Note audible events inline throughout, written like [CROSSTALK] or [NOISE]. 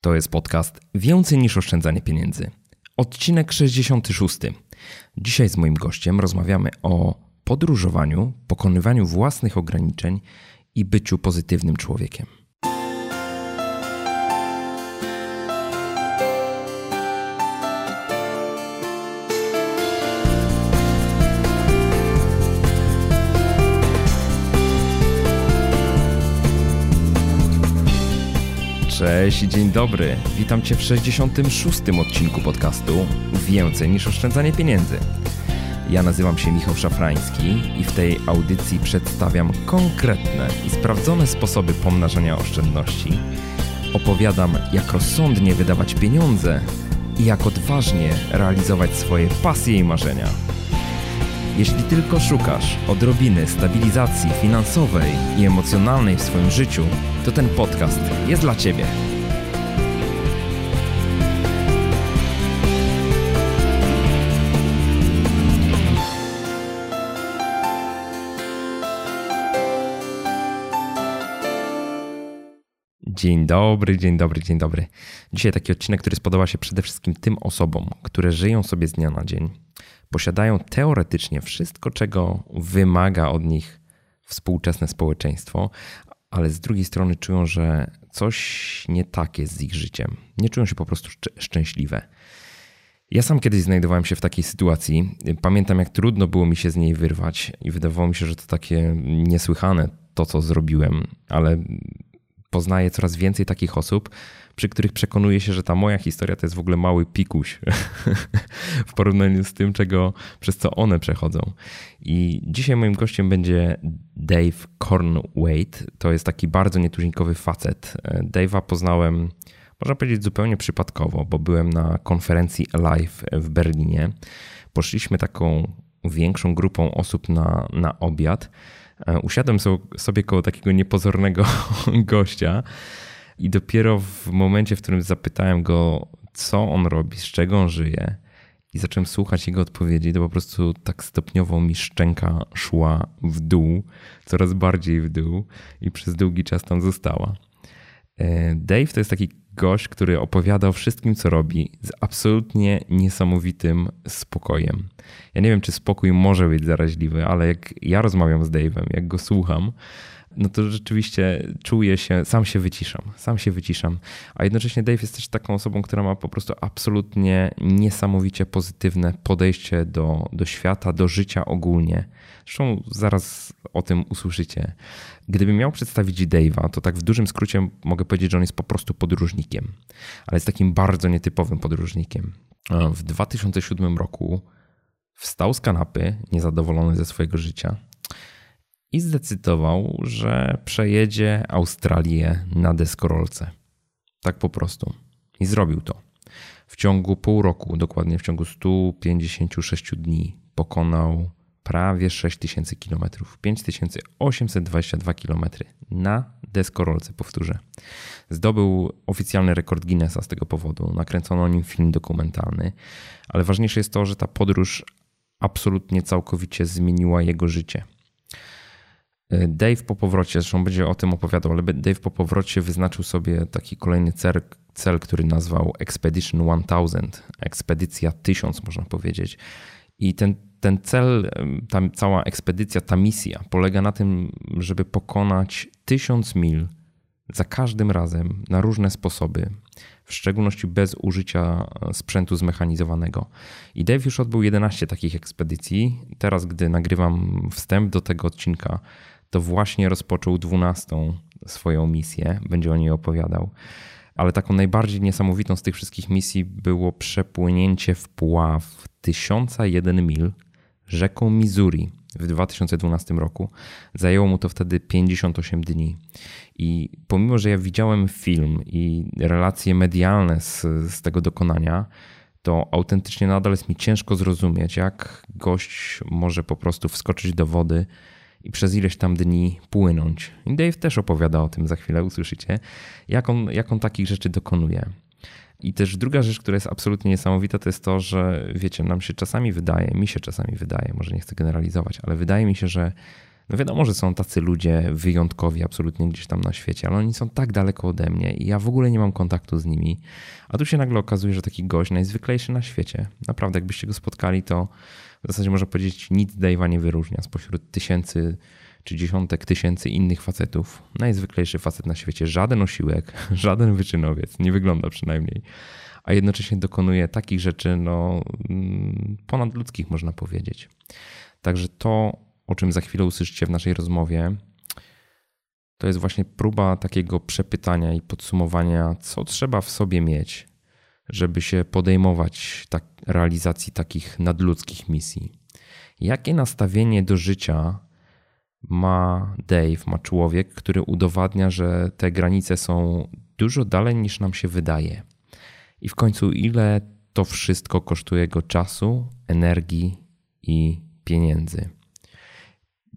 To jest podcast Więcej niż oszczędzanie pieniędzy. Odcinek 66. Dzisiaj z moim gościem rozmawiamy o podróżowaniu, pokonywaniu własnych ograniczeń i byciu pozytywnym człowiekiem. Cześć i dzień dobry. Witam Cię w 66. odcinku podcastu Więcej niż oszczędzanie pieniędzy. Ja nazywam się Michał Szafrański i w tej audycji przedstawiam konkretne i sprawdzone sposoby pomnażania oszczędności. Opowiadam, jak rozsądnie wydawać pieniądze i jak odważnie realizować swoje pasje i marzenia. Jeśli tylko szukasz odrobiny stabilizacji finansowej i emocjonalnej w swoim życiu, to ten podcast jest dla Ciebie. Dzień dobry, dzień dobry, dzień dobry. Dzisiaj taki odcinek, który spodoba się przede wszystkim tym osobom, które żyją sobie z dnia na dzień, posiadają teoretycznie wszystko, czego wymaga od nich współczesne społeczeństwo, ale z drugiej strony czują, że coś nie tak jest z ich życiem. Nie czują się po prostu szczęśliwe. Ja sam kiedyś znajdowałem się w takiej sytuacji. Pamiętam, jak trudno było mi się z niej wyrwać, i wydawało mi się, że to takie niesłychane to, co zrobiłem, ale poznaję coraz więcej takich osób, przy których przekonuję się, że ta moja historia to jest w ogóle mały pikuś [LAUGHS] w porównaniu z tym, czego, przez co one przechodzą. I dzisiaj moim gościem będzie Dave Cornwaite. To jest taki bardzo nietuzinkowy facet. Dave'a poznałem, można powiedzieć, zupełnie przypadkowo, bo byłem na konferencji Alive w Berlinie. Poszliśmy taką większą grupą osób na, na obiad. Usiadłem sobie koło takiego niepozornego [LAUGHS] gościa i dopiero w momencie, w którym zapytałem go, co on robi, z czego on żyje, i zacząłem słuchać jego odpowiedzi, to po prostu tak stopniowo mi szczęka szła w dół, coraz bardziej w dół, i przez długi czas tam została. E, Dave to jest taki gość, który opowiada o wszystkim, co robi, z absolutnie niesamowitym spokojem. Ja nie wiem, czy spokój może być zaraźliwy, ale jak ja rozmawiam z Dave'em, jak go słucham, no to rzeczywiście czuję się, sam się wyciszam, sam się wyciszam. A jednocześnie Dave jest też taką osobą, która ma po prostu absolutnie niesamowicie pozytywne podejście do, do świata, do życia ogólnie. Zresztą zaraz o tym usłyszycie. Gdybym miał przedstawić Dave'a, to tak w dużym skrócie mogę powiedzieć, że on jest po prostu podróżnikiem, ale jest takim bardzo nietypowym podróżnikiem. W 2007 roku wstał z kanapy, niezadowolony ze swojego życia i zdecydował, że przejedzie Australię na deskorolce. Tak po prostu. I zrobił to. W ciągu pół roku, dokładnie w ciągu 156 dni, pokonał prawie 6000 km, 5822 km na deskorolce, powtórzę. Zdobył oficjalny rekord Guinnessa z tego powodu, nakręcono o nim film dokumentalny, ale ważniejsze jest to, że ta podróż absolutnie całkowicie zmieniła jego życie. Dave po powrocie, zresztą będzie o tym opowiadał, ale Dave po powrocie wyznaczył sobie taki kolejny cel, cel który nazwał Expedition 1000, ekspedycja 1000 można powiedzieć. I ten, ten cel, ta cała ekspedycja, ta misja polega na tym, żeby pokonać 1000 mil za każdym razem na różne sposoby, w szczególności bez użycia sprzętu zmechanizowanego. I Dave już odbył 11 takich ekspedycji. Teraz, gdy nagrywam wstęp do tego odcinka, to właśnie rozpoczął 12 swoją misję. Będzie o niej opowiadał. Ale taką najbardziej niesamowitą z tych wszystkich misji było przepłynięcie w Puław 1001 mil rzeką Missouri w 2012 roku. Zajęło mu to wtedy 58 dni. I pomimo, że ja widziałem film i relacje medialne z, z tego dokonania, to autentycznie nadal jest mi ciężko zrozumieć, jak gość może po prostu wskoczyć do wody i przez ileś tam dni płynąć. I Dave też opowiada o tym, za chwilę usłyszycie, jak on, jak on takich rzeczy dokonuje. I też druga rzecz, która jest absolutnie niesamowita, to jest to, że wiecie, nam się czasami wydaje, mi się czasami wydaje, może nie chcę generalizować, ale wydaje mi się, że No wiadomo, że są tacy ludzie wyjątkowi absolutnie gdzieś tam na świecie, ale oni są tak daleko ode mnie i ja w ogóle nie mam kontaktu z nimi. A tu się nagle okazuje, że taki gość najzwyklejszy na świecie. Naprawdę, jakbyście go spotkali, to w zasadzie można powiedzieć, nic Dave'a nie wyróżnia spośród tysięcy czy dziesiątek tysięcy innych facetów. Najzwyklejszy facet na świecie, żaden osiłek, [LAUGHS] żaden wyczynowiec, nie wygląda przynajmniej, a jednocześnie dokonuje takich rzeczy no, mm, ponadludzkich, można powiedzieć. Także to, o czym za chwilę usłyszycie w naszej rozmowie, to jest właśnie próba takiego przepytania i podsumowania, co trzeba w sobie mieć, żeby się podejmować tak, realizacji takich nadludzkich misji. Jakie nastawienie do życia ma Dave, ma człowiek, który udowadnia, że te granice są dużo dalej niż nam się wydaje. I w końcu, ile to wszystko kosztuje jego czasu, energii i pieniędzy.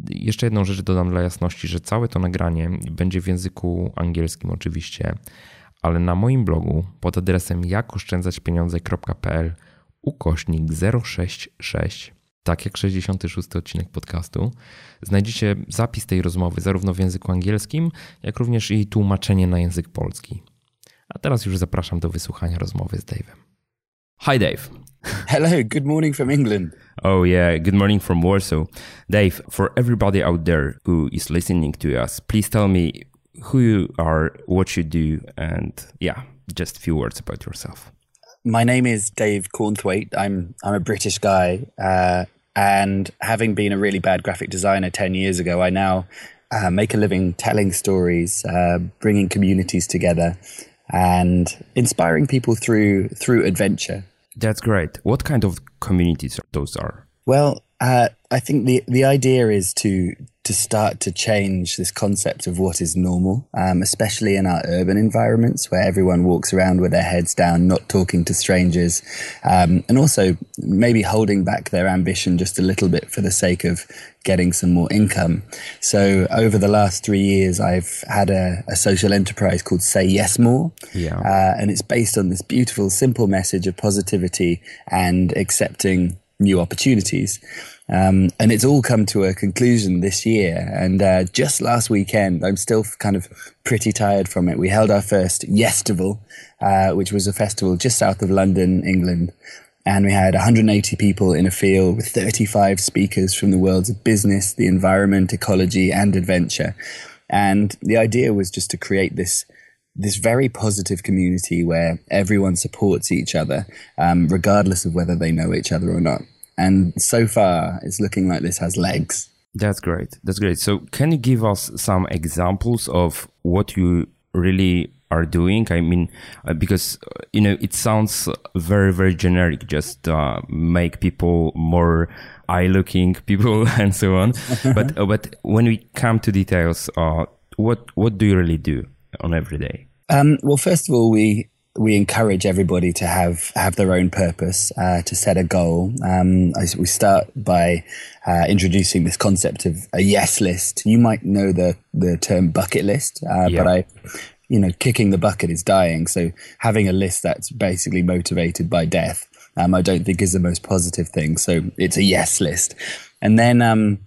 Jeszcze jedną rzecz dodam dla jasności, że całe to nagranie będzie w języku angielskim oczywiście, ale na moim blogu pod adresem jakoszczędzaćpieniądze.pl ukośnik 066 tak jak 66 odcinek podcastu, znajdziecie zapis tej rozmowy zarówno w języku angielskim, jak również i tłumaczenie na język polski. A teraz już zapraszam do wysłuchania rozmowy z Dave'em. Hi Dave. Hello, good morning from England. Oh yeah, good morning from Warsaw. Dave, for everybody out there who is listening to us, please tell me who you are, what you do, and yeah, just a few words about yourself. My name is Dave Cornthwaite. I'm I'm a British guy, uh, and having been a really bad graphic designer ten years ago, I now uh, make a living telling stories, uh, bringing communities together, and inspiring people through through adventure. That's great. What kind of communities those are? Well, uh, I think the the idea is to to start to change this concept of what is normal, um, especially in our urban environments where everyone walks around with their heads down, not talking to strangers, um, and also maybe holding back their ambition just a little bit for the sake of getting some more income. So over the last three years, I've had a, a social enterprise called Say Yes More, yeah. uh, and it's based on this beautiful, simple message of positivity and accepting new opportunities. Um, and it's all come to a conclusion this year. And uh, just last weekend, I'm still kind of pretty tired from it. We held our first Yestival, uh, which was a festival just south of London, England. And we had 180 people in a field with 35 speakers from the worlds of business, the environment, ecology, and adventure. And the idea was just to create this this very positive community where everyone supports each other, um, regardless of whether they know each other or not. And so far, it's looking like this has legs. That's great. That's great. So, can you give us some examples of what you really are doing? I mean, uh, because uh, you know it sounds very, very generic. Just uh, make people more eye-looking [LAUGHS] people [LAUGHS] and so on. but uh, but when we come to details, uh, what what do you really do on every day? Um, well, first of all, we we encourage everybody to have have their own purpose, uh, to set a goal. Um, we start by uh, introducing this concept of a yes list. You might know the the term bucket list, uh, yeah. but I, you know, kicking the bucket is dying. So having a list that's basically motivated by death, um, I don't think is the most positive thing. So it's a yes list, and then um,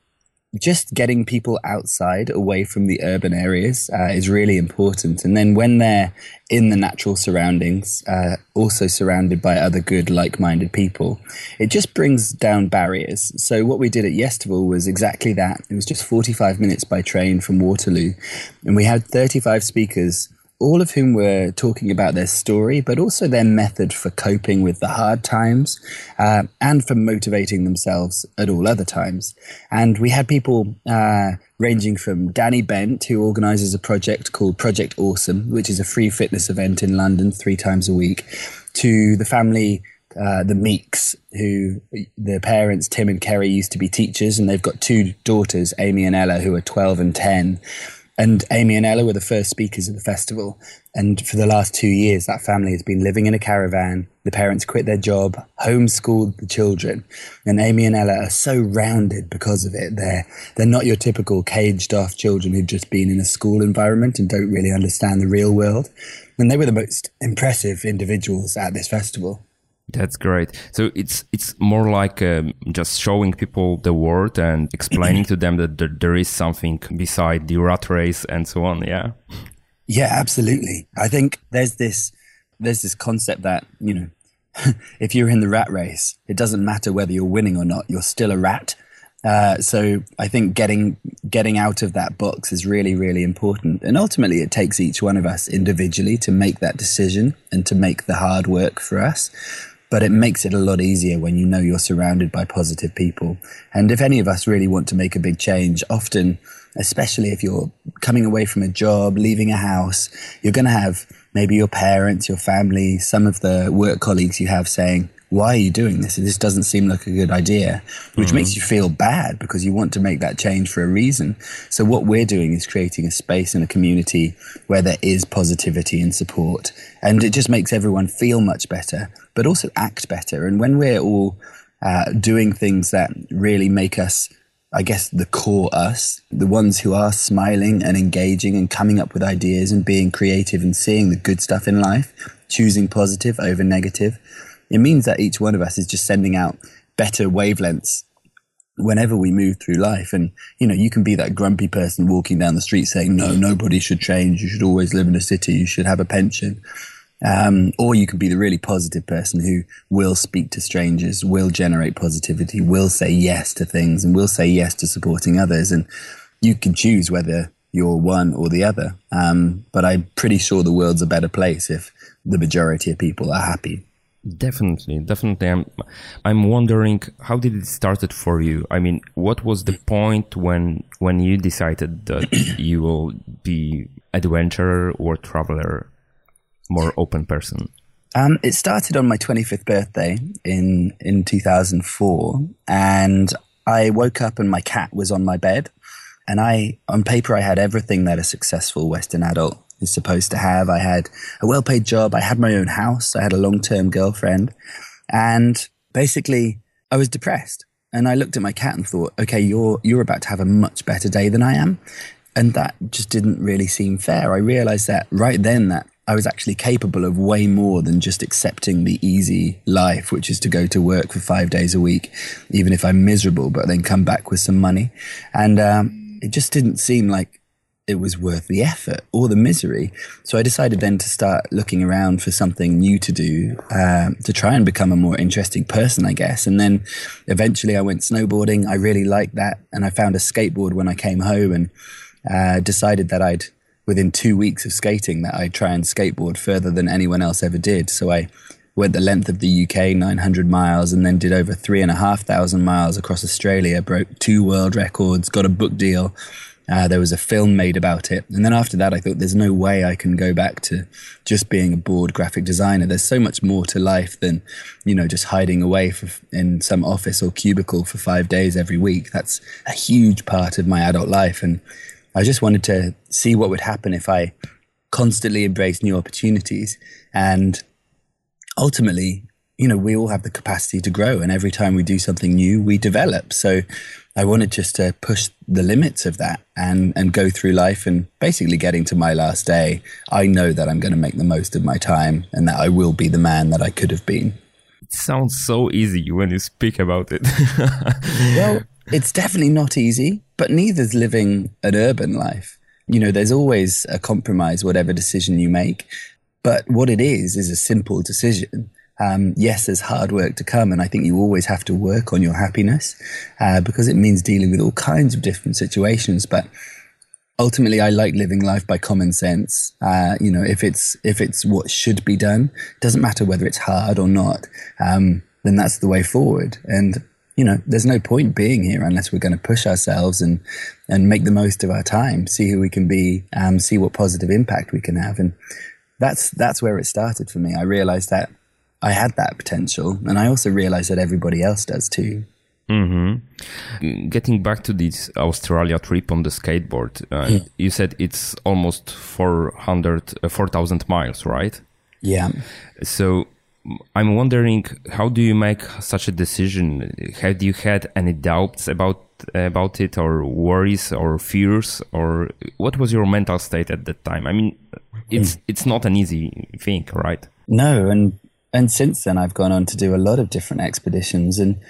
just getting people outside away from the urban areas uh, is really important. And then when they're in the natural surroundings, uh, also surrounded by other good, like minded people, it just brings down barriers. So, what we did at Yestival was exactly that. It was just 45 minutes by train from Waterloo. And we had 35 speakers all of whom were talking about their story, but also their method for coping with the hard times uh, and for motivating themselves at all other times. And we had people uh, ranging from Danny Bent, who organizes a project called Project Awesome, which is a free fitness event in London three times a week, to the family. Uh, the Meeks, who their parents, Tim and Kerry, used to be teachers, and they've got two daughters, Amy and Ella, who are 12 and 10. And Amy and Ella were the first speakers at the festival. And for the last two years, that family has been living in a caravan. The parents quit their job, homeschooled the children. And Amy and Ella are so rounded because of it. They're, they're not your typical caged off children who've just been in a school environment and don't really understand the real world. And they were the most impressive individuals at this festival. That's great. So it's it's more like um, just showing people the world and [CLEARS THROAT] explaining to them that there, there is something beside the rat race and so on. Yeah. Yeah, absolutely. I think there's this there's this concept that you know [LAUGHS] if you're in the rat race, it doesn't matter whether you're winning or not. You're still a rat. Uh, so I think getting getting out of that box is really really important, and ultimately it takes each one of us individually to make that decision and to make the hard work for us. But it makes it a lot easier when you know you're surrounded by positive people. And if any of us really want to make a big change, often, especially if you're coming away from a job, leaving a house, you're going to have maybe your parents, your family, some of the work colleagues you have saying, why are you doing this? This doesn't seem like a good idea, which mm-hmm. makes you feel bad because you want to make that change for a reason. So what we're doing is creating a space and a community where there is positivity and support. And it just makes everyone feel much better, but also act better. And when we're all uh, doing things that really make us I guess, the core us, the ones who are smiling and engaging and coming up with ideas and being creative and seeing the good stuff in life, choosing positive over negative, it means that each one of us is just sending out better wavelengths whenever we move through life. And, you know, you can be that grumpy person walking down the street saying, no, nobody should change. You should always live in a city. You should have a pension. Um, or you can be the really positive person who will speak to strangers, will generate positivity, will say yes to things, and will say yes to supporting others. And you can choose whether you're one or the other. Um, but I'm pretty sure the world's a better place if the majority of people are happy. Definitely, definitely. I'm, I'm wondering how did it started for you? I mean, what was the point when when you decided that [COUGHS] you will be adventurer or traveler more open person? Um, it started on my 25th birthday in in 2004, and I woke up and my cat was on my bed, and I on paper I had everything that a successful Western adult is supposed to have. I had a well-paid job, I had my own house, I had a long-term girlfriend, and basically I was depressed. And I looked at my cat and thought, okay, you're you're about to have a much better day than I am. And that just didn't really seem fair. I realized that right then that I was actually capable of way more than just accepting the easy life, which is to go to work for five days a week, even if I'm miserable, but then come back with some money. And um, it just didn't seem like it was worth the effort or the misery. So I decided then to start looking around for something new to do um, to try and become a more interesting person, I guess. And then eventually I went snowboarding. I really liked that. And I found a skateboard when I came home and uh, decided that I'd within two weeks of skating that I try and skateboard further than anyone else ever did. So I went the length of the UK, 900 miles, and then did over three and a half thousand miles across Australia, broke two world records, got a book deal. Uh, there was a film made about it. And then after that, I thought there's no way I can go back to just being a bored graphic designer. There's so much more to life than, you know, just hiding away for, in some office or cubicle for five days every week. That's a huge part of my adult life. And I just wanted to see what would happen if I constantly embraced new opportunities. And ultimately, you know, we all have the capacity to grow. And every time we do something new, we develop. So I wanted just to push the limits of that and, and go through life and basically getting to my last day. I know that I'm going to make the most of my time and that I will be the man that I could have been. It sounds so easy when you speak about it. [LAUGHS] well, it's definitely not easy, but neither's living an urban life. You know, there's always a compromise, whatever decision you make. But what it is, is a simple decision. Um, yes, there's hard work to come, and I think you always have to work on your happiness uh, because it means dealing with all kinds of different situations. But ultimately, I like living life by common sense. Uh, you know, if it's if it's what should be done, it doesn't matter whether it's hard or not. Um, then that's the way forward. And you know, there's no point being here unless we're going to push ourselves and and make the most of our time, see who we can be, um, see what positive impact we can have, and that's that's where it started for me. I realized that I had that potential, and I also realized that everybody else does too. Mm-hmm. Getting back to this Australia trip on the skateboard, uh, yeah. you said it's almost 400, uh, 4,000 miles, right? Yeah. So I'm wondering how do you make such a decision? Have you had any doubts about about it, or worries, or fears, or what was your mental state at that time? I mean, it's mm. it's not an easy thing, right? No, and and since then, I've gone on to do a lot of different expeditions. And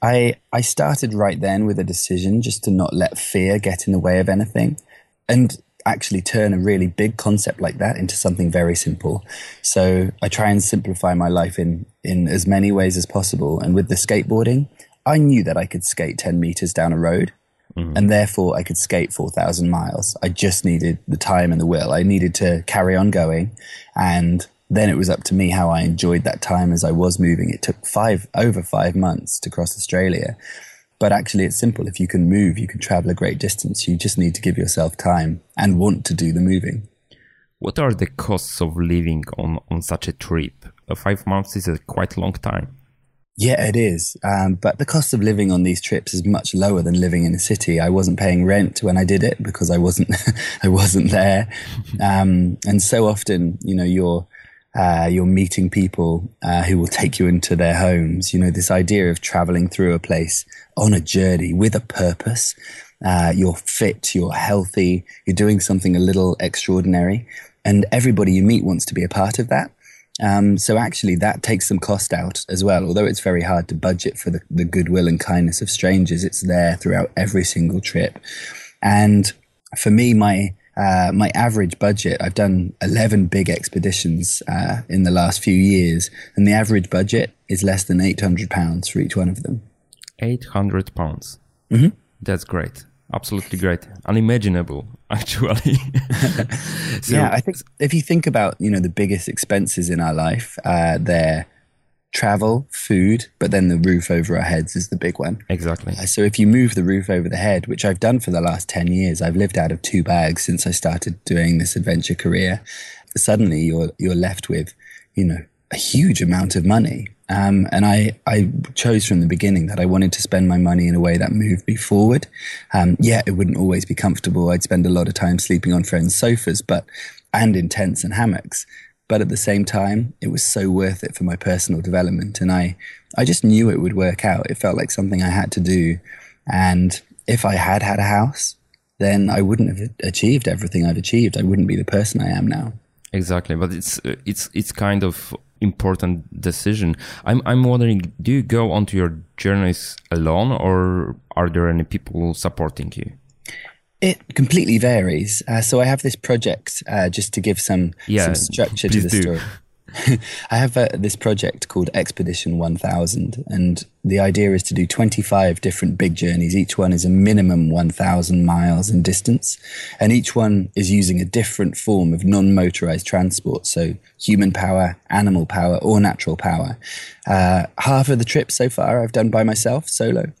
I, I started right then with a decision just to not let fear get in the way of anything. And actually turn a really big concept like that into something very simple. So I try and simplify my life in in as many ways as possible. And with the skateboarding, I knew that I could skate 10 meters down a road. Mm-hmm. And therefore, I could skate 4,000 miles. I just needed the time and the will. I needed to carry on going. And then it was up to me how I enjoyed that time as I was moving. It took five, over five months to cross Australia. But actually, it's simple. If you can move, you can travel a great distance. You just need to give yourself time and want to do the moving. What are the costs of living on, on such a trip? Uh, five months is a quite long time. Yeah, it is. Um, but the cost of living on these trips is much lower than living in a city. I wasn't paying rent when I did it because I wasn't, [LAUGHS] I wasn't there. [LAUGHS] Um, and so often, you know, you're uh, you're meeting people uh, who will take you into their homes. You know, this idea of traveling through a place on a journey with a purpose. Uh, you're fit, you're healthy, you're doing something a little extraordinary, and everybody you meet wants to be a part of that. Um, so actually, that takes some cost out as well. Although it's very hard to budget for the, the goodwill and kindness of strangers, it's there throughout every single trip. And for me, my uh, my average budget, I've done 11 big expeditions uh, in the last few years, and the average budget is less than 800 pounds for each one of them. 800 pounds. Mm-hmm. That's great. Absolutely great. Unimaginable, [LAUGHS] actually. [LAUGHS] so, yeah, I think if you think about, you know, the biggest expenses in our life, uh, they're travel, food, but then the roof over our heads is the big one. Exactly. Uh, so if you move the roof over the head, which I've done for the last 10 years, I've lived out of two bags since I started doing this adventure career. Suddenly you're, you're left with, you know, a huge amount of money. Um, and I, I chose from the beginning that I wanted to spend my money in a way that moved me forward. Um, yeah, it wouldn't always be comfortable. I'd spend a lot of time sleeping on friends' sofas, but, and in tents and hammocks but at the same time it was so worth it for my personal development and i i just knew it would work out. It felt like something i had to do and if i had had a house then i wouldn't have achieved everything i've achieved. I wouldn't be the person i am now. Exactly but it's it's it's kind of important decision. I'm i'm wondering do you go onto your journeys alone or are there any people supporting you it completely varies. Uh, so I have this project uh, just to give some, yeah, some structure to the do. story. [LAUGHS] I have uh, this project called Expedition 1000, and the idea is to do 25 different big journeys. Each one is a minimum 1,000 miles in distance, and each one is using a different form of non motorized transport, so human power, animal power, or natural power. Uh, half of the trip so far I've done by myself, solo,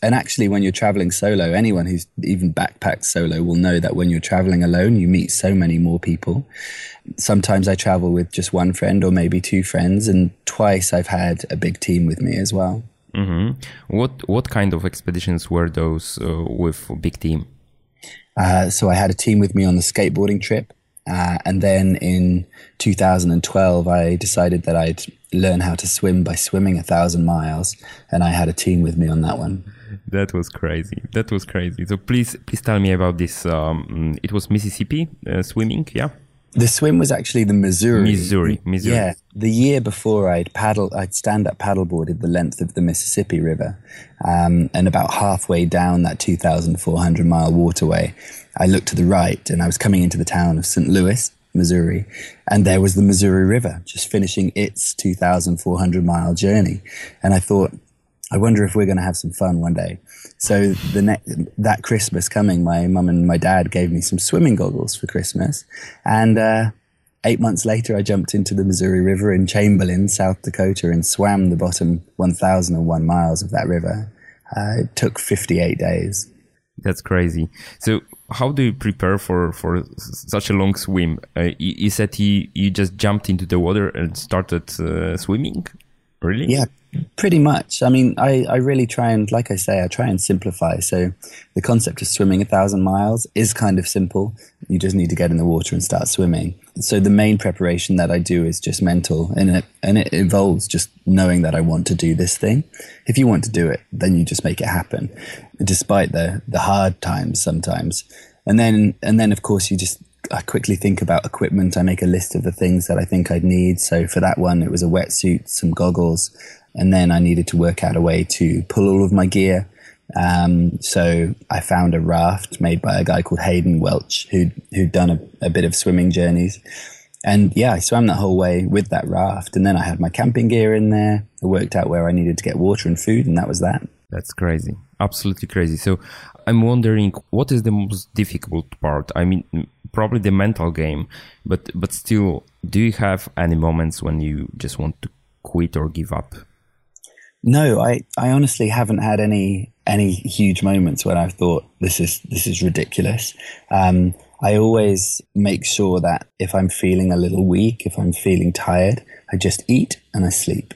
and actually, when you're traveling solo, anyone who's even backpacked solo will know that when you're traveling alone, you meet so many more people. Sometimes I travel with just one friend or maybe two friends, and twice I've had a big team with me as well. Mm-hmm. What what kind of expeditions were those uh, with big team? Uh, so I had a team with me on the skateboarding trip, uh, and then in 2012, I decided that I'd learn how to swim by swimming a thousand miles, and I had a team with me on that one that was crazy. That was crazy. So please, please tell me about this. Um, it was Mississippi uh, swimming, yeah. The swim was actually the Missouri. Missouri, Missouri. Yeah, the year before I'd paddle, I'd stand up paddleboarded the length of the Mississippi River, um, and about halfway down that 2,400 mile waterway, I looked to the right and I was coming into the town of St. Louis, Missouri, and there was the Missouri River just finishing its 2,400 mile journey, and I thought I wonder if we're going to have some fun one day. So the next that Christmas coming, my mum and my dad gave me some swimming goggles for Christmas, and uh, eight months later, I jumped into the Missouri River in Chamberlain, South Dakota, and swam the bottom 1,001 miles of that river. Uh, it took 58 days. That's crazy. So, how do you prepare for for such a long swim? Uh, you, you, said you you just jumped into the water and started uh, swimming. Really? Yeah, Pretty much. I mean, I, I really try and, like I say, I try and simplify. So the concept of swimming a thousand miles is kind of simple. You just need to get in the water and start swimming. So the main preparation that I do is just mental and it, and it involves just knowing that I want to do this thing. If you want to do it, then you just make it happen, despite the, the hard times sometimes. And then, and then of course you just I quickly think about equipment. I make a list of the things that I think I'd need. So for that one, it was a wetsuit, some goggles, and then I needed to work out a way to pull all of my gear. Um, so I found a raft made by a guy called Hayden Welch, who'd, who'd done a, a bit of swimming journeys. And yeah, I swam that whole way with that raft. And then I had my camping gear in there. I worked out where I needed to get water and food, and that was that. That's crazy. Absolutely crazy. So I'm wondering what is the most difficult part? I mean, probably the mental game, but but still, do you have any moments when you just want to quit or give up? No, I, I honestly haven't had any any huge moments when I've thought this is this is ridiculous. Um, I always make sure that if I'm feeling a little weak, if I'm feeling tired, I just eat and I sleep.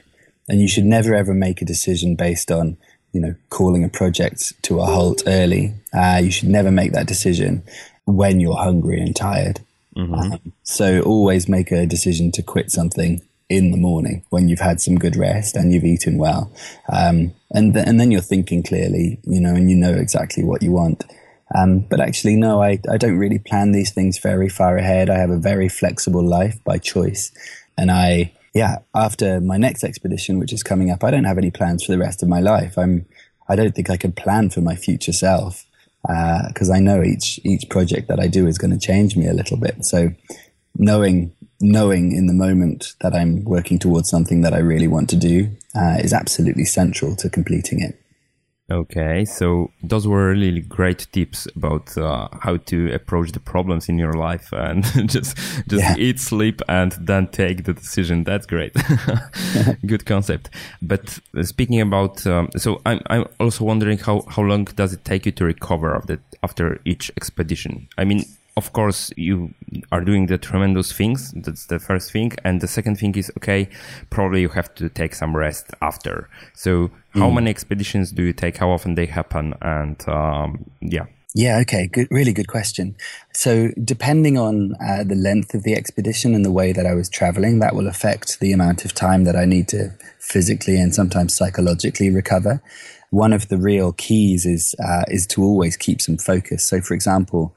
And you should never ever make a decision based on you know calling a project to a halt early. Uh, you should never make that decision when you're hungry and tired. Mm-hmm. Um, so always make a decision to quit something in the morning when you've had some good rest and you've eaten well. Um, and, th- and then you're thinking clearly, you know, and you know exactly what you want. Um, but actually, no, I, I don't really plan these things very far ahead. I have a very flexible life by choice. And I, yeah, after my next expedition, which is coming up, I don't have any plans for the rest of my life. I'm, I don't think I can plan for my future self because uh, I know each each project that I do is going to change me a little bit. So knowing knowing in the moment that I'm working towards something that I really want to do uh, is absolutely central to completing it. Okay, so those were really great tips about uh, how to approach the problems in your life and [LAUGHS] just just yeah. eat, sleep, and then take the decision. That's great. [LAUGHS] Good concept. But uh, speaking about, um, so I'm I'm also wondering how how long does it take you to recover after after each expedition? I mean, of course you are doing the tremendous things. That's the first thing. And the second thing is okay probably you have to take some rest after. So how mm. many expeditions do you take? How often they happen? And um, yeah. Yeah okay. Good really good question. So depending on uh, the length of the expedition and the way that i was traveling that will affect the amount of time that i need to physically and sometimes psychologically recover. One of the real keys is uh, is to always keep some focus. So for example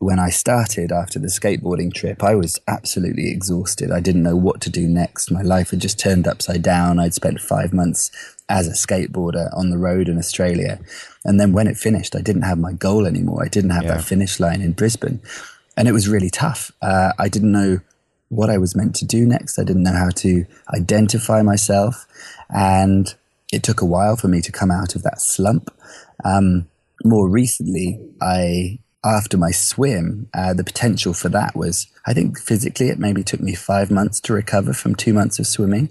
when I started after the skateboarding trip, I was absolutely exhausted. I didn't know what to do next. My life had just turned upside down. I'd spent five months as a skateboarder on the road in Australia. And then when it finished, I didn't have my goal anymore. I didn't have yeah. that finish line in Brisbane. And it was really tough. Uh, I didn't know what I was meant to do next. I didn't know how to identify myself. And it took a while for me to come out of that slump. Um, more recently, I after my swim, uh, the potential for that was, I think physically it maybe took me five months to recover from two months of swimming.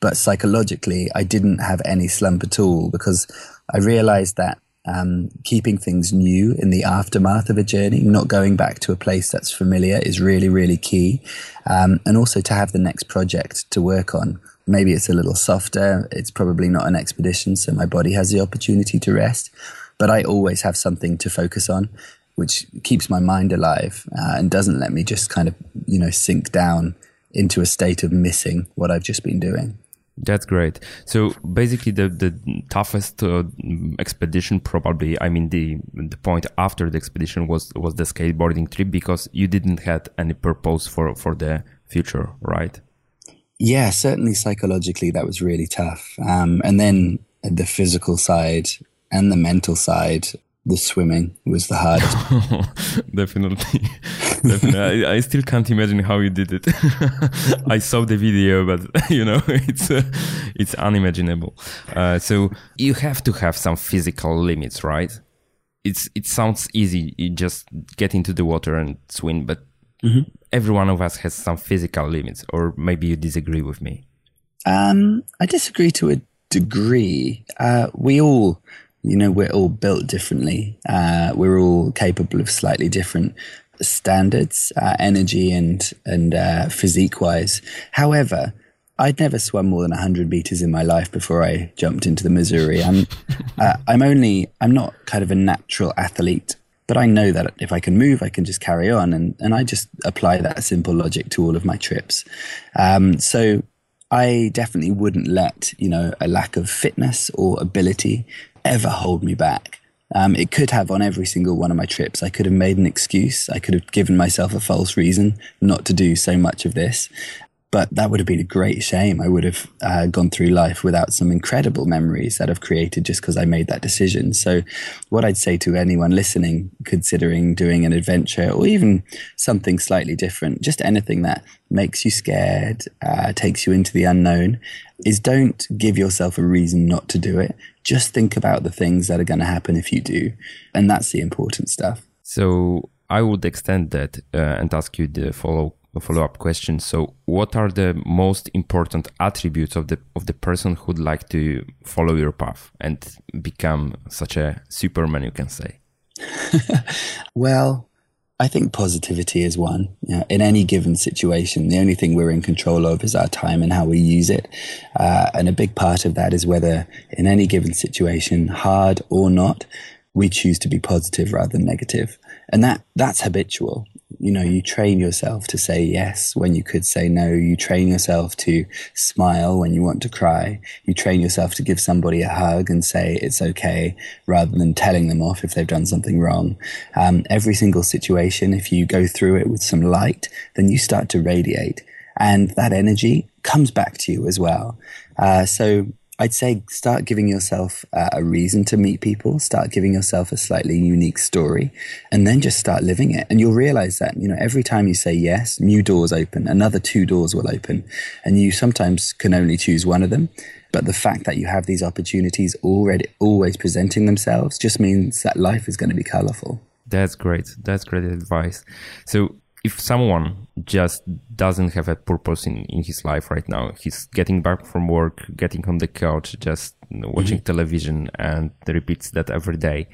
But psychologically, I didn't have any slump at all because I realized that um, keeping things new in the aftermath of a journey, not going back to a place that's familiar, is really, really key. Um, and also to have the next project to work on. Maybe it's a little softer. It's probably not an expedition, so my body has the opportunity to rest. But I always have something to focus on which keeps my mind alive uh, and doesn't let me just kind of, you know, sink down into a state of missing what I've just been doing. That's great. So basically, the the toughest uh, expedition probably, I mean, the the point after the expedition was was the skateboarding trip because you didn't had any purpose for for the future, right? Yeah, certainly psychologically that was really tough. Um, and then the physical side and the mental side the swimming was the hardest. [LAUGHS] Definitely. [LAUGHS] Definitely. I, I, still can't imagine how you did it. [LAUGHS] I saw the video, but you know, it's uh, it's unimaginable. Uh, so you have to have some physical limits, right? It's it sounds easy. You just get into the water and swim, but mm-hmm. every one of us has some physical limits. Or maybe you disagree with me. Um, I disagree to a degree. Uh, we all you know, we're all built differently. Uh, we're all capable of slightly different standards, uh, energy and and uh, physique wise. However, I'd never swum more than hundred meters in my life before I jumped into the Missouri. I'm [LAUGHS] uh, I'm only I'm not kind of a natural athlete, but I know that if I can move, I can just carry on, and and I just apply that simple logic to all of my trips. Um, so I definitely wouldn't let, you know, a lack of fitness or ability ever hold me back. Um, it could have on every single one of my trips. I could have made an excuse. I could have given myself a false reason not to do so much of this. But that would have been a great shame. I would have uh, gone through life without some incredible memories that I've created just because I made that decision. So, what I'd say to anyone listening, considering doing an adventure or even something slightly different, just anything that makes you scared, uh, takes you into the unknown, is don't give yourself a reason not to do it. Just think about the things that are going to happen if you do. And that's the important stuff. So, I would extend that uh, and ask you the follow a follow-up question. So, what are the most important attributes of the of the person who'd like to follow your path and become such a superman? You can say. [LAUGHS] well, I think positivity is one. In any given situation, the only thing we're in control of is our time and how we use it. Uh, and a big part of that is whether, in any given situation, hard or not, we choose to be positive rather than negative. And that that's habitual you know, you train yourself to say yes when you could say no. You train yourself to smile when you want to cry. You train yourself to give somebody a hug and say it's okay rather than telling them off if they've done something wrong. Um, every single situation, if you go through it with some light, then you start to radiate. And that energy comes back to you as well. Uh, so I'd say start giving yourself uh, a reason to meet people, start giving yourself a slightly unique story, and then just start living it. And you'll realize that, you know, every time you say yes, new doors open, another two doors will open. And you sometimes can only choose one of them. But the fact that you have these opportunities already always presenting themselves just means that life is going to be colorful. That's great. That's great advice. So if someone just doesn't have a purpose in, in his life right now, he's getting back from work, getting on the couch, just watching mm-hmm. television and repeats that every day,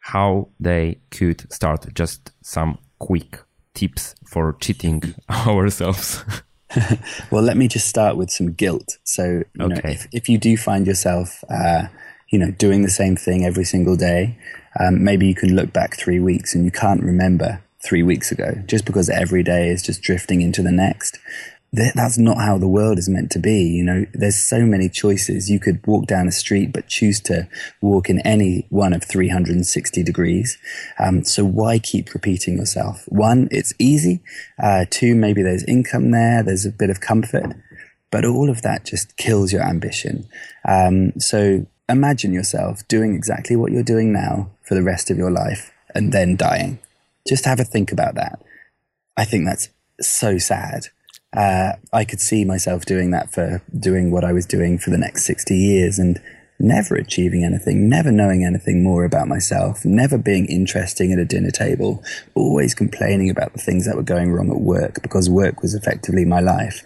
how they could start just some quick tips for cheating [LAUGHS] ourselves. [LAUGHS] well, let me just start with some guilt. So, you okay. know, if, if you do find yourself, uh, you know, doing the same thing every single day, um, maybe you can look back three weeks and you can't remember three weeks ago, just because every day is just drifting into the next. That's not how the world is meant to be. You know, there's so many choices. You could walk down a street, but choose to walk in any one of 360 degrees. Um, so why keep repeating yourself? One, it's easy. Uh, two, maybe there's income there. There's a bit of comfort, but all of that just kills your ambition. Um, so imagine yourself doing exactly what you're doing now for the rest of your life and then dying. Just have a think about that. I think that's so sad. Uh, I could see myself doing that for doing what I was doing for the next 60 years and never achieving anything, never knowing anything more about myself, never being interesting at a dinner table, always complaining about the things that were going wrong at work because work was effectively my life.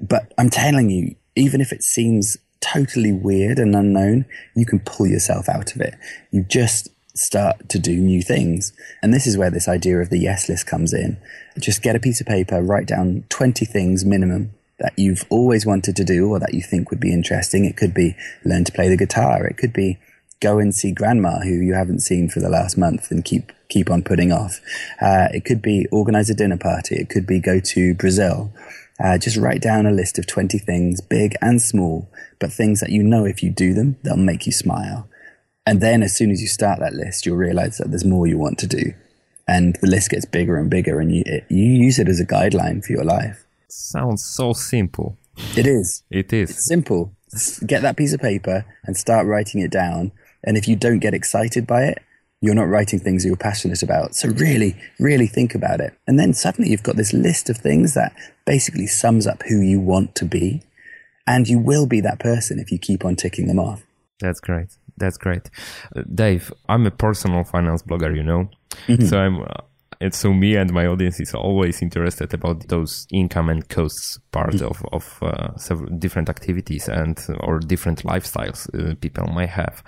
But I'm telling you, even if it seems totally weird and unknown, you can pull yourself out of it. You just start to do new things. And this is where this idea of the yes list comes in. Just get a piece of paper, write down 20 things minimum that you've always wanted to do or that you think would be interesting. It could be learn to play the guitar. It could be go and see grandma who you haven't seen for the last month and keep keep on putting off. Uh, it could be organize a dinner party. It could be go to Brazil. Uh, just write down a list of 20 things, big and small, but things that you know if you do them, they'll make you smile. And then as soon as you start that list, you'll realize that there's more you want to do. And the list gets bigger and bigger, and you, it, you use it as a guideline for your life. Sounds so simple. It is. It is. It's simple. Get that piece of paper and start writing it down. And if you don't get excited by it, you're not writing things you're passionate about. So really, really think about it. And then suddenly you've got this list of things that basically sums up who you want to be. And you will be that person if you keep on ticking them off. That's great. That's great. Uh, Dave, I'm a personal finance blogger, you know? Mm-hmm. So I'm, uh, and so me and my audience is always interested about those income and costs part mm-hmm. of, of uh, several different activities and or different lifestyles uh, people might have.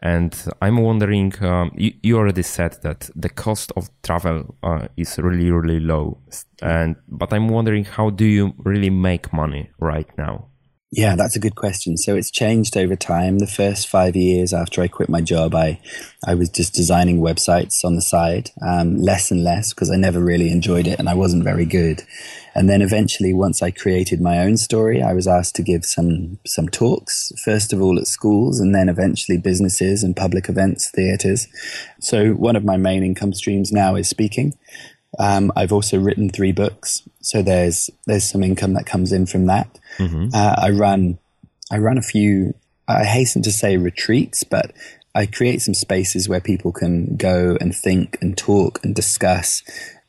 And I'm wondering, um, you, you, already said that the cost of travel uh, is really, really low. And, but I'm wondering, how do you really make money right now? Yeah, that's a good question. So it's changed over time. The first five years after I quit my job, I, I was just designing websites on the side, um, less and less because I never really enjoyed it and I wasn't very good. And then eventually, once I created my own story, I was asked to give some some talks. First of all at schools, and then eventually businesses and public events, theatres. So one of my main income streams now is speaking. Um, I've also written three books, so there's there's some income that comes in from that. Mm-hmm. Uh, I run I run a few. I hasten to say retreats, but I create some spaces where people can go and think and talk and discuss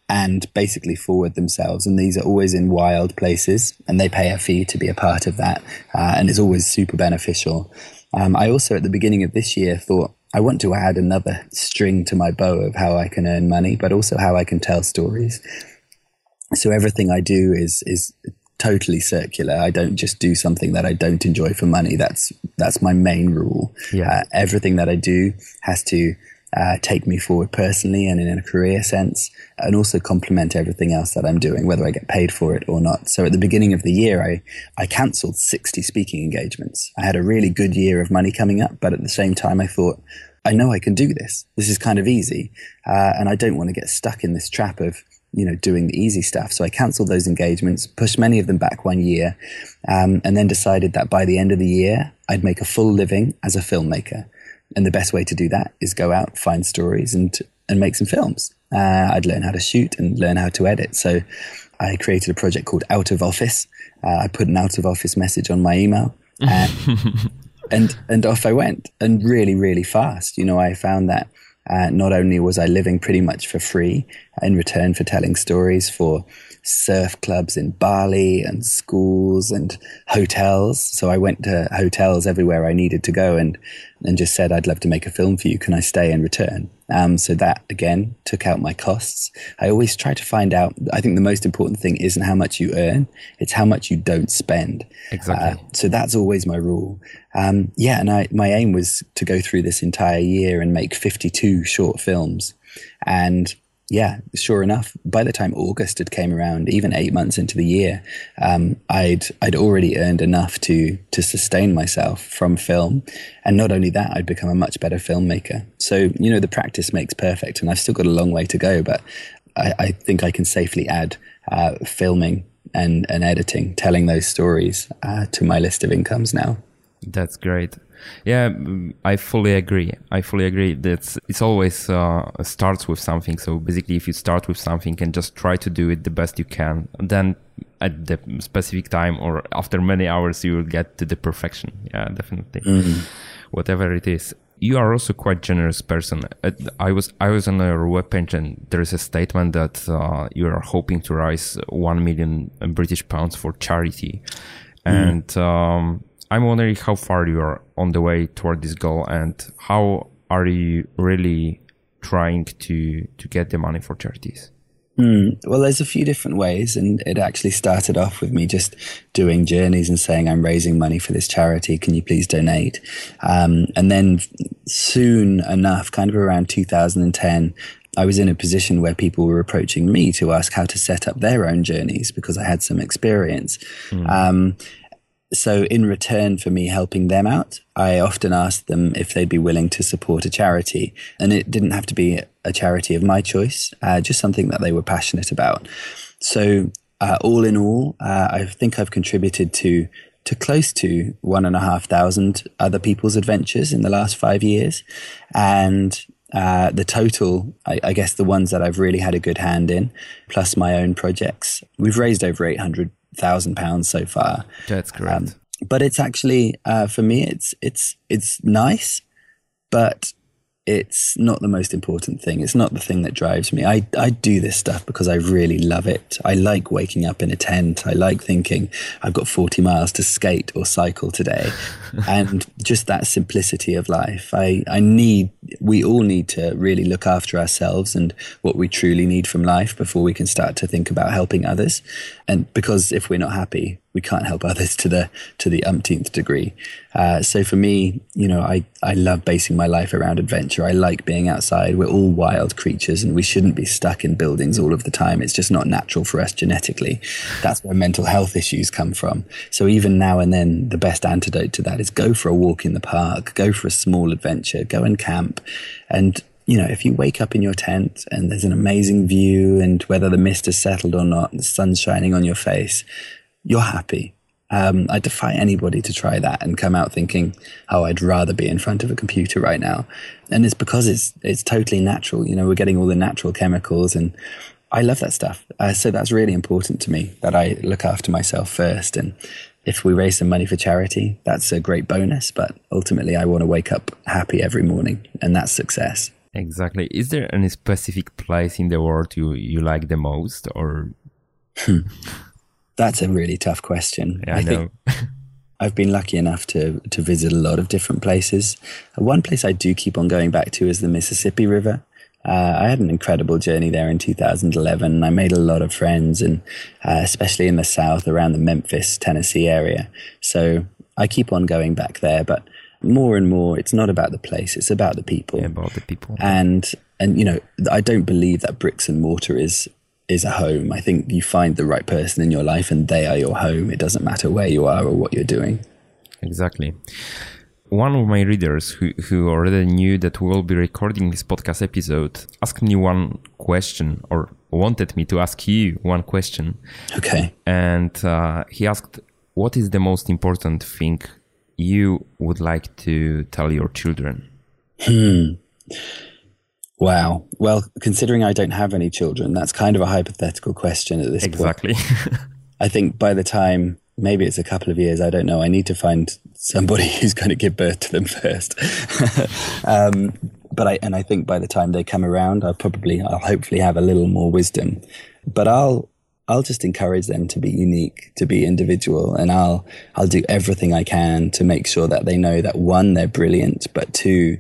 and basically forward themselves. And these are always in wild places, and they pay a fee to be a part of that, uh, and it's always super beneficial. Um, I also, at the beginning of this year, thought I want to add another string to my bow of how I can earn money, but also how I can tell stories. So everything I do is is totally circular. I don't just do something that I don't enjoy for money. That's that's my main rule. Yeah. Uh, everything that I do has to uh, take me forward personally and in a career sense, and also complement everything else that I'm doing, whether I get paid for it or not. So at the beginning of the year, I, I cancelled 60 speaking engagements. I had a really good year of money coming up, but at the same time, I thought, I know I can do this. This is kind of easy. Uh, and I don't want to get stuck in this trap of, you know, doing the easy stuff. So I cancelled those engagements, pushed many of them back one year, um, and then decided that by the end of the year, I'd make a full living as a filmmaker. And the best way to do that is go out, find stories, and and make some films. Uh, I'd learn how to shoot and learn how to edit. So I created a project called Out of Office. Uh, I put an out of office message on my email. And, [LAUGHS] and and off I went, and really, really fast. You know, I found that uh, not only was I living pretty much for free in return for telling stories for surf clubs in Bali and schools and hotels. So I went to hotels everywhere I needed to go and, and just said, I'd love to make a film for you. Can I stay and return? Um, so that again took out my costs. I always try to find out. I think the most important thing isn't how much you earn; it's how much you don't spend. Exactly. Uh, so that's always my rule. Um, yeah, and I, my aim was to go through this entire year and make fifty-two short films, and yeah, sure enough, by the time August had came around, even eight months into the year, um, I'd I'd already earned enough to to sustain myself from film, and not only that, I'd become a much better filmmaker. So you know, the practice makes perfect, and I've still got a long way to go, but I, I think I can safely add uh, filming and and editing, telling those stories uh, to my list of incomes now. That's great. Yeah, I fully agree. I fully agree that it's always uh, starts with something. So basically, if you start with something and just try to do it the best you can, then at the specific time or after many hours, you will get to the perfection. Yeah, definitely. Mm-hmm. Whatever it is. You are also quite generous person. I was I was on your webpage and there is a statement that uh, you are hoping to raise one million British pounds for charity, mm. and um, I'm wondering how far you are on the way toward this goal and how are you really trying to to get the money for charities? Mm, well, there's a few different ways, and it actually started off with me just doing journeys and saying, "I'm raising money for this charity. Can you please donate?" Um, and then soon enough, kind of around 2010, I was in a position where people were approaching me to ask how to set up their own journeys because I had some experience. Mm. Um, so in return for me helping them out, I often asked them if they'd be willing to support a charity. And it didn't have to be a charity of my choice, uh, just something that they were passionate about. So uh, all in all, uh, I think I've contributed to to close to one and a half thousand other people's adventures in the last five years, and uh, the total, I, I, guess the ones that I've really had a good hand in, plus my own projects, we've raised over eight hundred thousand pounds so far. That's correct. Um, but it's actually uh, for me, it's it's it's nice, but it's not the most important thing. It's not the thing that drives me. I, I do this stuff because I really love it. I like waking up in a tent. I like thinking I've got 40 miles to skate or cycle today. [LAUGHS] and just that simplicity of life. I, I need we all need to really look after ourselves and what we truly need from life before we can start to think about helping others. And because if we're not happy, we can't help others to the to the umpteenth degree. Uh, so for me, you know, I I love basing my life around adventure. I like being outside. We're all wild creatures, and we shouldn't be stuck in buildings all of the time. It's just not natural for us genetically. That's where mental health issues come from. So even now and then, the best antidote to that is go for a walk in the park, go for a small adventure, go and camp, and you know, if you wake up in your tent and there's an amazing view and whether the mist has settled or not, the sun's shining on your face, you're happy. Um, I defy anybody to try that and come out thinking, "Oh, I'd rather be in front of a computer right now." And it's because it's it's totally natural. You know, we're getting all the natural chemicals, and I love that stuff. Uh, so that's really important to me that I look after myself first. And if we raise some money for charity, that's a great bonus. But ultimately, I want to wake up happy every morning, and that's success. Exactly. Is there any specific place in the world you you like the most, or? That's a really tough question. Yeah, I, I know. [LAUGHS] I've been lucky enough to to visit a lot of different places. One place I do keep on going back to is the Mississippi River. Uh, I had an incredible journey there in 2011. I made a lot of friends, and uh, especially in the south, around the Memphis, Tennessee area. So I keep on going back there, but more and more, it's not about the place; it's about the people. Yeah, about the people. And and you know, I don't believe that bricks and mortar is is a home. I think you find the right person in your life and they are your home. It doesn't matter where you are or what you're doing. Exactly. One of my readers who, who already knew that we will be recording this podcast episode asked me one question or wanted me to ask you one question. Okay. And uh, he asked, What is the most important thing you would like to tell your children? Hmm. Wow. Well, considering I don't have any children, that's kind of a hypothetical question at this exactly. point. Exactly. [LAUGHS] I think by the time maybe it's a couple of years, I don't know. I need to find somebody [LAUGHS] who's going to give birth to them first. [LAUGHS] um, but I and I think by the time they come around, I'll probably I'll hopefully have a little more wisdom. But I'll I'll just encourage them to be unique, to be individual, and I'll I'll do everything I can to make sure that they know that one, they're brilliant, but two,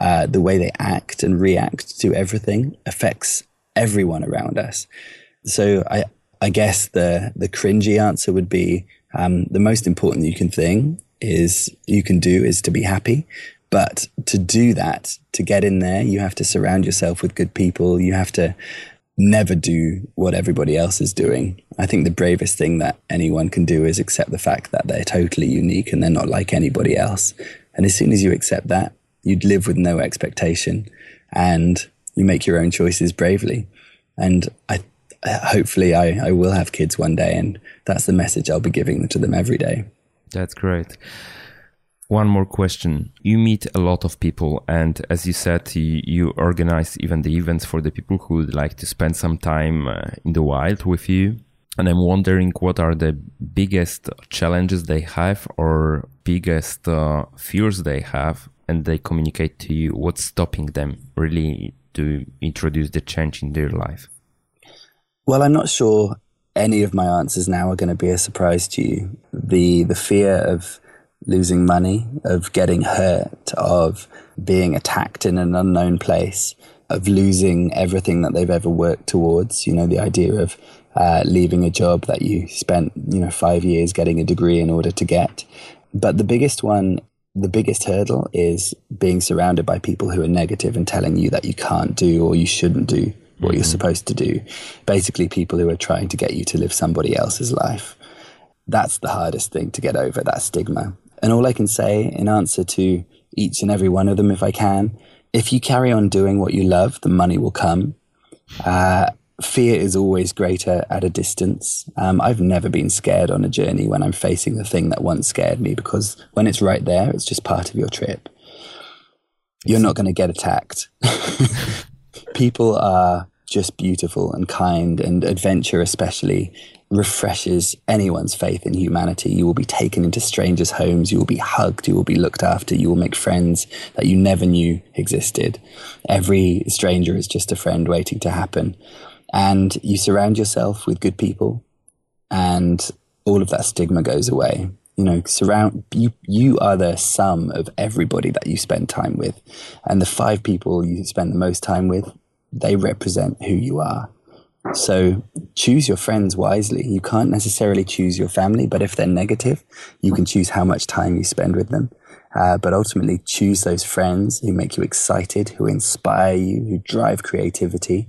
uh, the way they act and react to everything affects everyone around us. So I, I guess the the cringy answer would be um, the most important you can thing is you can do is to be happy. But to do that, to get in there, you have to surround yourself with good people. You have to never do what everybody else is doing. I think the bravest thing that anyone can do is accept the fact that they're totally unique and they're not like anybody else. And as soon as you accept that, you'd live with no expectation and you make your own choices bravely. And I, hopefully I, I will have kids one day and that's the message I'll be giving to them every day. That's great. One more question. You meet a lot of people, and as you said, you, you organize even the events for the people who would like to spend some time uh, in the wild with you. And I'm wondering what are the biggest challenges they have or biggest uh, fears they have and they communicate to you what's stopping them really to introduce the change in their life? Well, I'm not sure any of my answers now are going to be a surprise to you. The the fear of losing money, of getting hurt, of being attacked in an unknown place, of losing everything that they've ever worked towards. You know, the idea of uh, leaving a job that you spent, you know, five years getting a degree in order to get. But the biggest one the biggest hurdle is being surrounded by people who are negative and telling you that you can't do or you shouldn't do what mm-hmm. you're supposed to do. Basically, people who are trying to get you to live somebody else's life. That's the hardest thing to get over, that stigma. And all I can say in answer to each and every one of them, if I can, if you carry on doing what you love, the money will come. Uh, fear is always greater at a distance. Um, I've never been scared on a journey when I'm facing the thing that once scared me because when it's right there, it's just part of your trip. You're not going to get attacked. [LAUGHS] People are just beautiful and kind, and adventure, especially, refreshes anyone's faith in humanity. You will be taken into strangers' homes, you will be hugged, you will be looked after, you will make friends that you never knew existed. Every stranger is just a friend waiting to happen and you surround yourself with good people and all of that stigma goes away. you know, surround you. You are the sum of everybody that you spend time with, and the five people you spend the most time with, they represent who you are. So choose your friends wisely. You can't necessarily choose your family, but if they're negative, you can choose how much time you spend with them. Uh, but ultimately, choose those friends who make you excited, who inspire you, who drive creativity.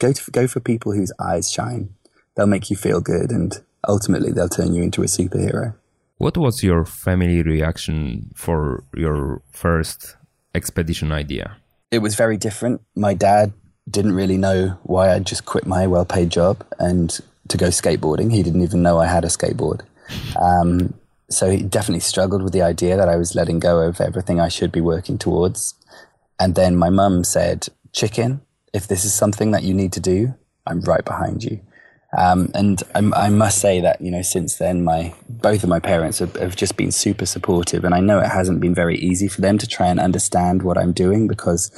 Go to, go for people whose eyes shine. They'll make you feel good, and ultimately, they'll turn you into a superhero. What was your family reaction for your first expedition idea? It was very different. My dad didn't really know why I'd just quit my well paid job and to go skateboarding. He didn't even know I had a skateboard. Um, so he definitely struggled with the idea that I was letting go of everything I should be working towards. And then my mum said, Chicken, if this is something that you need to do, I'm right behind you. Um, and I, I, must say that you know since then, my both of my parents have, have, just been super supportive, and I know it hasn't been very easy for them to try and understand what I'm doing because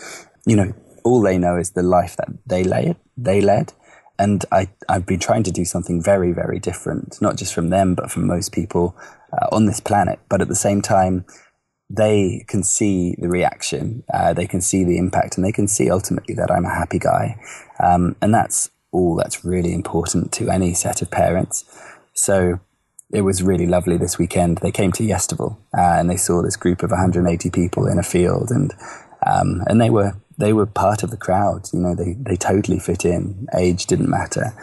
you know all they know is the life that they led. They led, and I I've been trying to do something very very different, not just from them, but from most people uh, on this planet. But at the same time, they can see the reaction, uh, they can see the impact, and they can see ultimately that I'm a happy guy, um, and that's all that's really important to any set of parents. So it was really lovely this weekend. They came to Yestival uh, and they saw this group of 180 people in a field, and um, and they were they were part of the crowd. You know, they they totally fit in. Age didn't matter.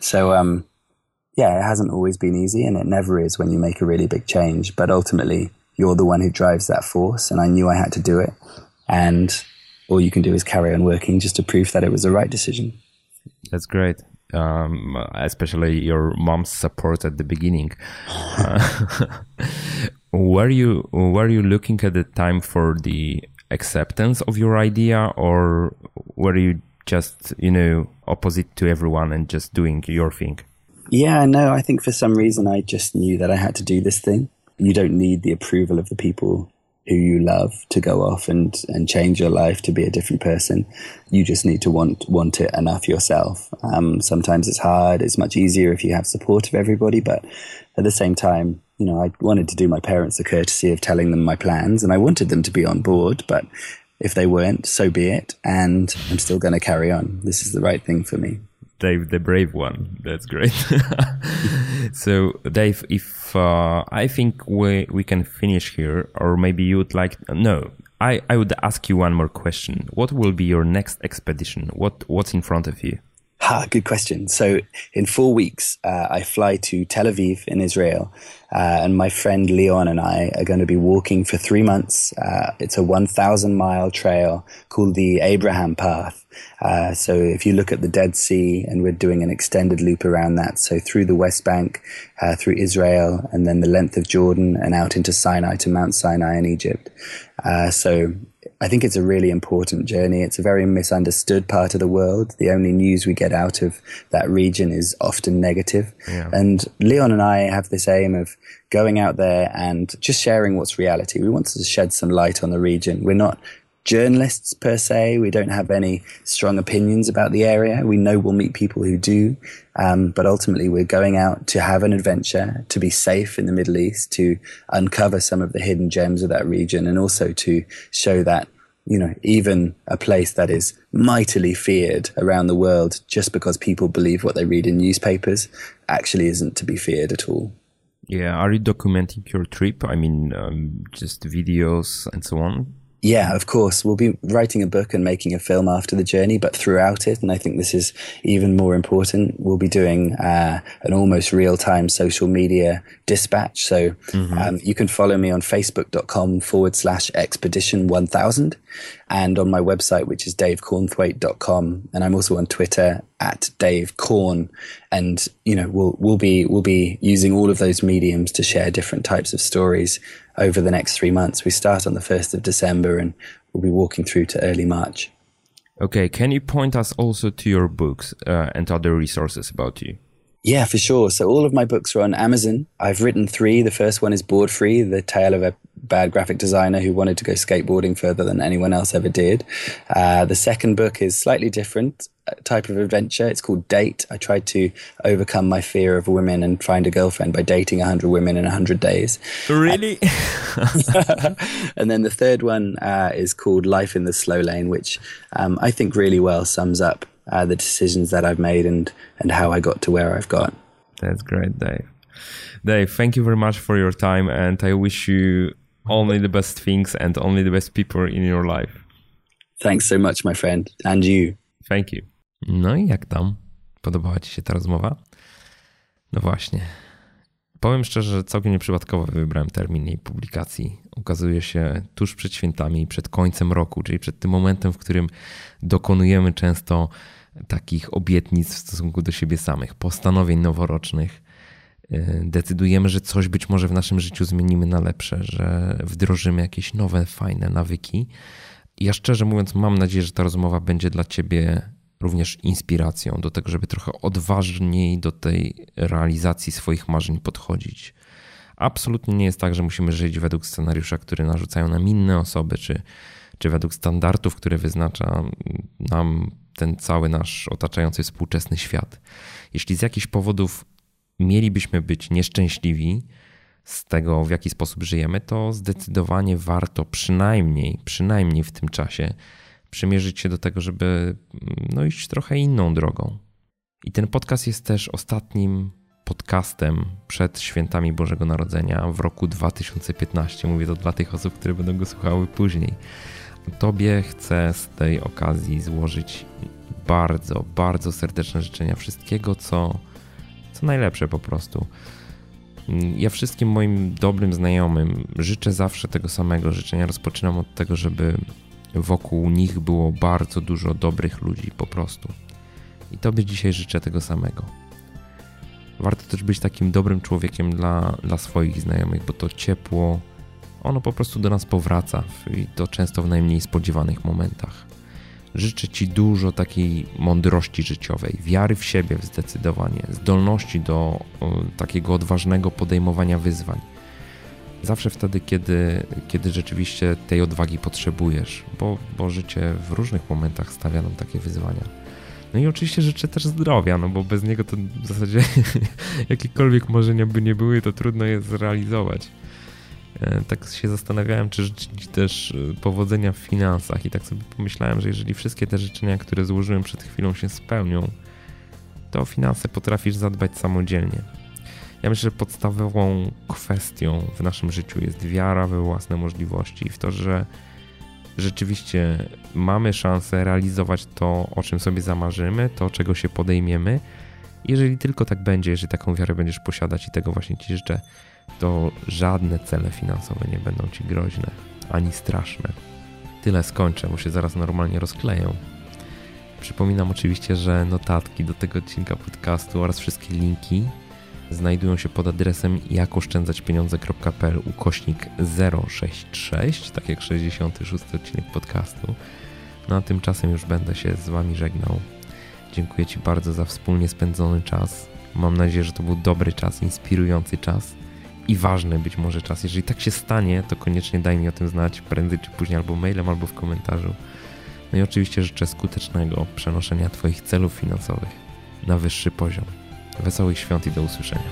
So um, yeah, it hasn't always been easy, and it never is when you make a really big change. But ultimately, you're the one who drives that force, and I knew I had to do it. And all you can do is carry on working just to prove that it was the right decision. That's great. Um, especially your mom's support at the beginning. Uh, [LAUGHS] were you were you looking at the time for the acceptance of your idea or were you just you know opposite to everyone and just doing your thing yeah no i think for some reason i just knew that i had to do this thing you don't need the approval of the people who you love to go off and, and change your life to be a different person. You just need to want want it enough yourself. Um, sometimes it's hard. It's much easier if you have support of everybody, but at the same time, you know, I wanted to do my parents the courtesy of telling them my plans and I wanted them to be on board, but if they weren't, so be it. And I'm still going to carry on. This is the right thing for me. Dave, the brave one. That's great. [LAUGHS] so, Dave, if uh, I think we we can finish here, or maybe you would like no, I I would ask you one more question. What will be your next expedition? What what's in front of you? Ha, good question. So, in four weeks, uh, I fly to Tel Aviv in Israel, uh, and my friend Leon and I are going to be walking for three months. Uh, it's a 1,000 mile trail called the Abraham Path. Uh, so, if you look at the Dead Sea, and we're doing an extended loop around that, so through the West Bank, uh, through Israel, and then the length of Jordan, and out into Sinai to Mount Sinai in Egypt. Uh, so, I think it's a really important journey. It's a very misunderstood part of the world. The only news we get out of that region is often negative. Yeah. And Leon and I have this aim of going out there and just sharing what's reality. We want to shed some light on the region. We're not journalists per se. We don't have any strong opinions about the area. We know we'll meet people who do. Um, but ultimately, we're going out to have an adventure, to be safe in the Middle East, to uncover some of the hidden gems of that region, and also to show that you know, even a place that is mightily feared around the world just because people believe what they read in newspapers actually isn't to be feared at all. Yeah. Are you documenting your trip? I mean, um, just videos and so on? Yeah, of course. We'll be writing a book and making a film after the journey, but throughout it, and I think this is even more important, we'll be doing uh, an almost real time social media dispatch. So mm-hmm. um, you can follow me on facebook.com forward slash expedition 1000 and on my website, which is davecornthwaite.com. And I'm also on Twitter at Dave Corn. And, you know, we'll, we'll be, we'll be using all of those mediums to share different types of stories over the next three months. We start on the 1st of December and we'll be walking through to early March. Okay. Can you point us also to your books uh, and other resources about you? Yeah, for sure. So all of my books are on Amazon. I've written three. The first one is Board Free, the tale of a bad graphic designer who wanted to go skateboarding further than anyone else ever did. Uh, the second book is slightly different uh, type of adventure. It's called Date. I tried to overcome my fear of women and find a girlfriend by dating 100 women in 100 days. Really? [LAUGHS] and then the third one uh, is called Life in the Slow Lane, which um, I think really well sums up uh, the decisions that I've made and, and how I got to where I've got. That's great, Dave. Dave, thank you very much for your time, and I wish you only the best things and only the best people in your life. Thanks so much, my friend, and you. Thank you. No i jak tam? Podobała Ci się ta rozmowa? No właśnie. Powiem szczerze, że całkiem nieprzypadkowo wybrałem termin jej publikacji. Ukazuje się tuż przed świętami, przed końcem roku, czyli przed tym momentem, w którym dokonujemy często takich obietnic w stosunku do siebie samych, postanowień noworocznych. Y, decydujemy, że coś być może w naszym życiu zmienimy na lepsze, że wdrożymy jakieś nowe, fajne nawyki. Ja szczerze mówiąc, mam nadzieję, że ta rozmowa będzie dla Ciebie również inspiracją do tego, żeby trochę odważniej do tej realizacji swoich marzeń podchodzić. Absolutnie nie jest tak, że musimy żyć według scenariusza, który narzucają nam inne osoby, czy, czy według standardów, które wyznacza nam ten cały nasz otaczający współczesny świat. Jeśli z jakichś powodów mielibyśmy być nieszczęśliwi z tego, w jaki sposób żyjemy, to zdecydowanie warto przynajmniej, przynajmniej w tym czasie przymierzyć się do tego, żeby no, iść trochę inną drogą. I ten podcast jest też ostatnim podcastem przed świętami Bożego Narodzenia w roku 2015. Mówię to dla tych osób, które będą go słuchały później. Tobie chcę z tej okazji złożyć bardzo, bardzo serdeczne życzenia wszystkiego, co, najlepsze po prostu. Ja wszystkim moim dobrym znajomym życzę zawsze tego samego życzenia. Rozpoczynam od tego, żeby wokół nich było bardzo dużo dobrych ludzi po prostu. I Tobie dzisiaj życzę tego samego. Warto też być takim dobrym człowiekiem dla, dla swoich znajomych, bo to ciepło, ono po prostu do nas powraca i to często w najmniej spodziewanych momentach. Życzę Ci dużo takiej mądrości życiowej, wiary w siebie zdecydowanie, zdolności do takiego odważnego podejmowania wyzwań. Zawsze wtedy, kiedy, kiedy rzeczywiście tej odwagi potrzebujesz, bo, bo życie w różnych momentach stawia nam takie wyzwania. No i oczywiście życzę też zdrowia, no bo bez niego to w zasadzie [LAUGHS] jakiekolwiek marzenia by nie były, to trudno je zrealizować. E, tak się zastanawiałem, czy życzyć też e, powodzenia w finansach i tak sobie pomyślałem, że jeżeli wszystkie te życzenia, które złożyłem przed chwilą się spełnią, to o finanse potrafisz zadbać samodzielnie. Ja myślę, że podstawową kwestią w naszym życiu jest wiara we własne możliwości i w to, że rzeczywiście mamy szansę realizować to, o czym sobie zamarzymy, to, czego się podejmiemy. Jeżeli tylko tak będzie, jeżeli taką wiarę będziesz posiadać i tego właśnie Ci życzę, to żadne cele finansowe nie będą Ci groźne ani straszne. Tyle skończę, bo się zaraz normalnie rozkleją. Przypominam oczywiście, że notatki do tego odcinka podcastu oraz wszystkie linki znajdują się pod adresem jakoszczędzaćpieniądze.pl ukośnik 066, tak jak 66 odcinek podcastu. No a tymczasem już będę się z Wami żegnał. Dziękuję Ci bardzo za wspólnie spędzony czas. Mam nadzieję, że to był dobry czas, inspirujący czas i ważny być może czas. Jeżeli tak się stanie, to koniecznie daj mi o tym znać prędzej czy później albo mailem, albo w komentarzu. No i oczywiście życzę skutecznego przenoszenia Twoich celów finansowych na wyższy poziom. Wesołych świąt i do usłyszenia.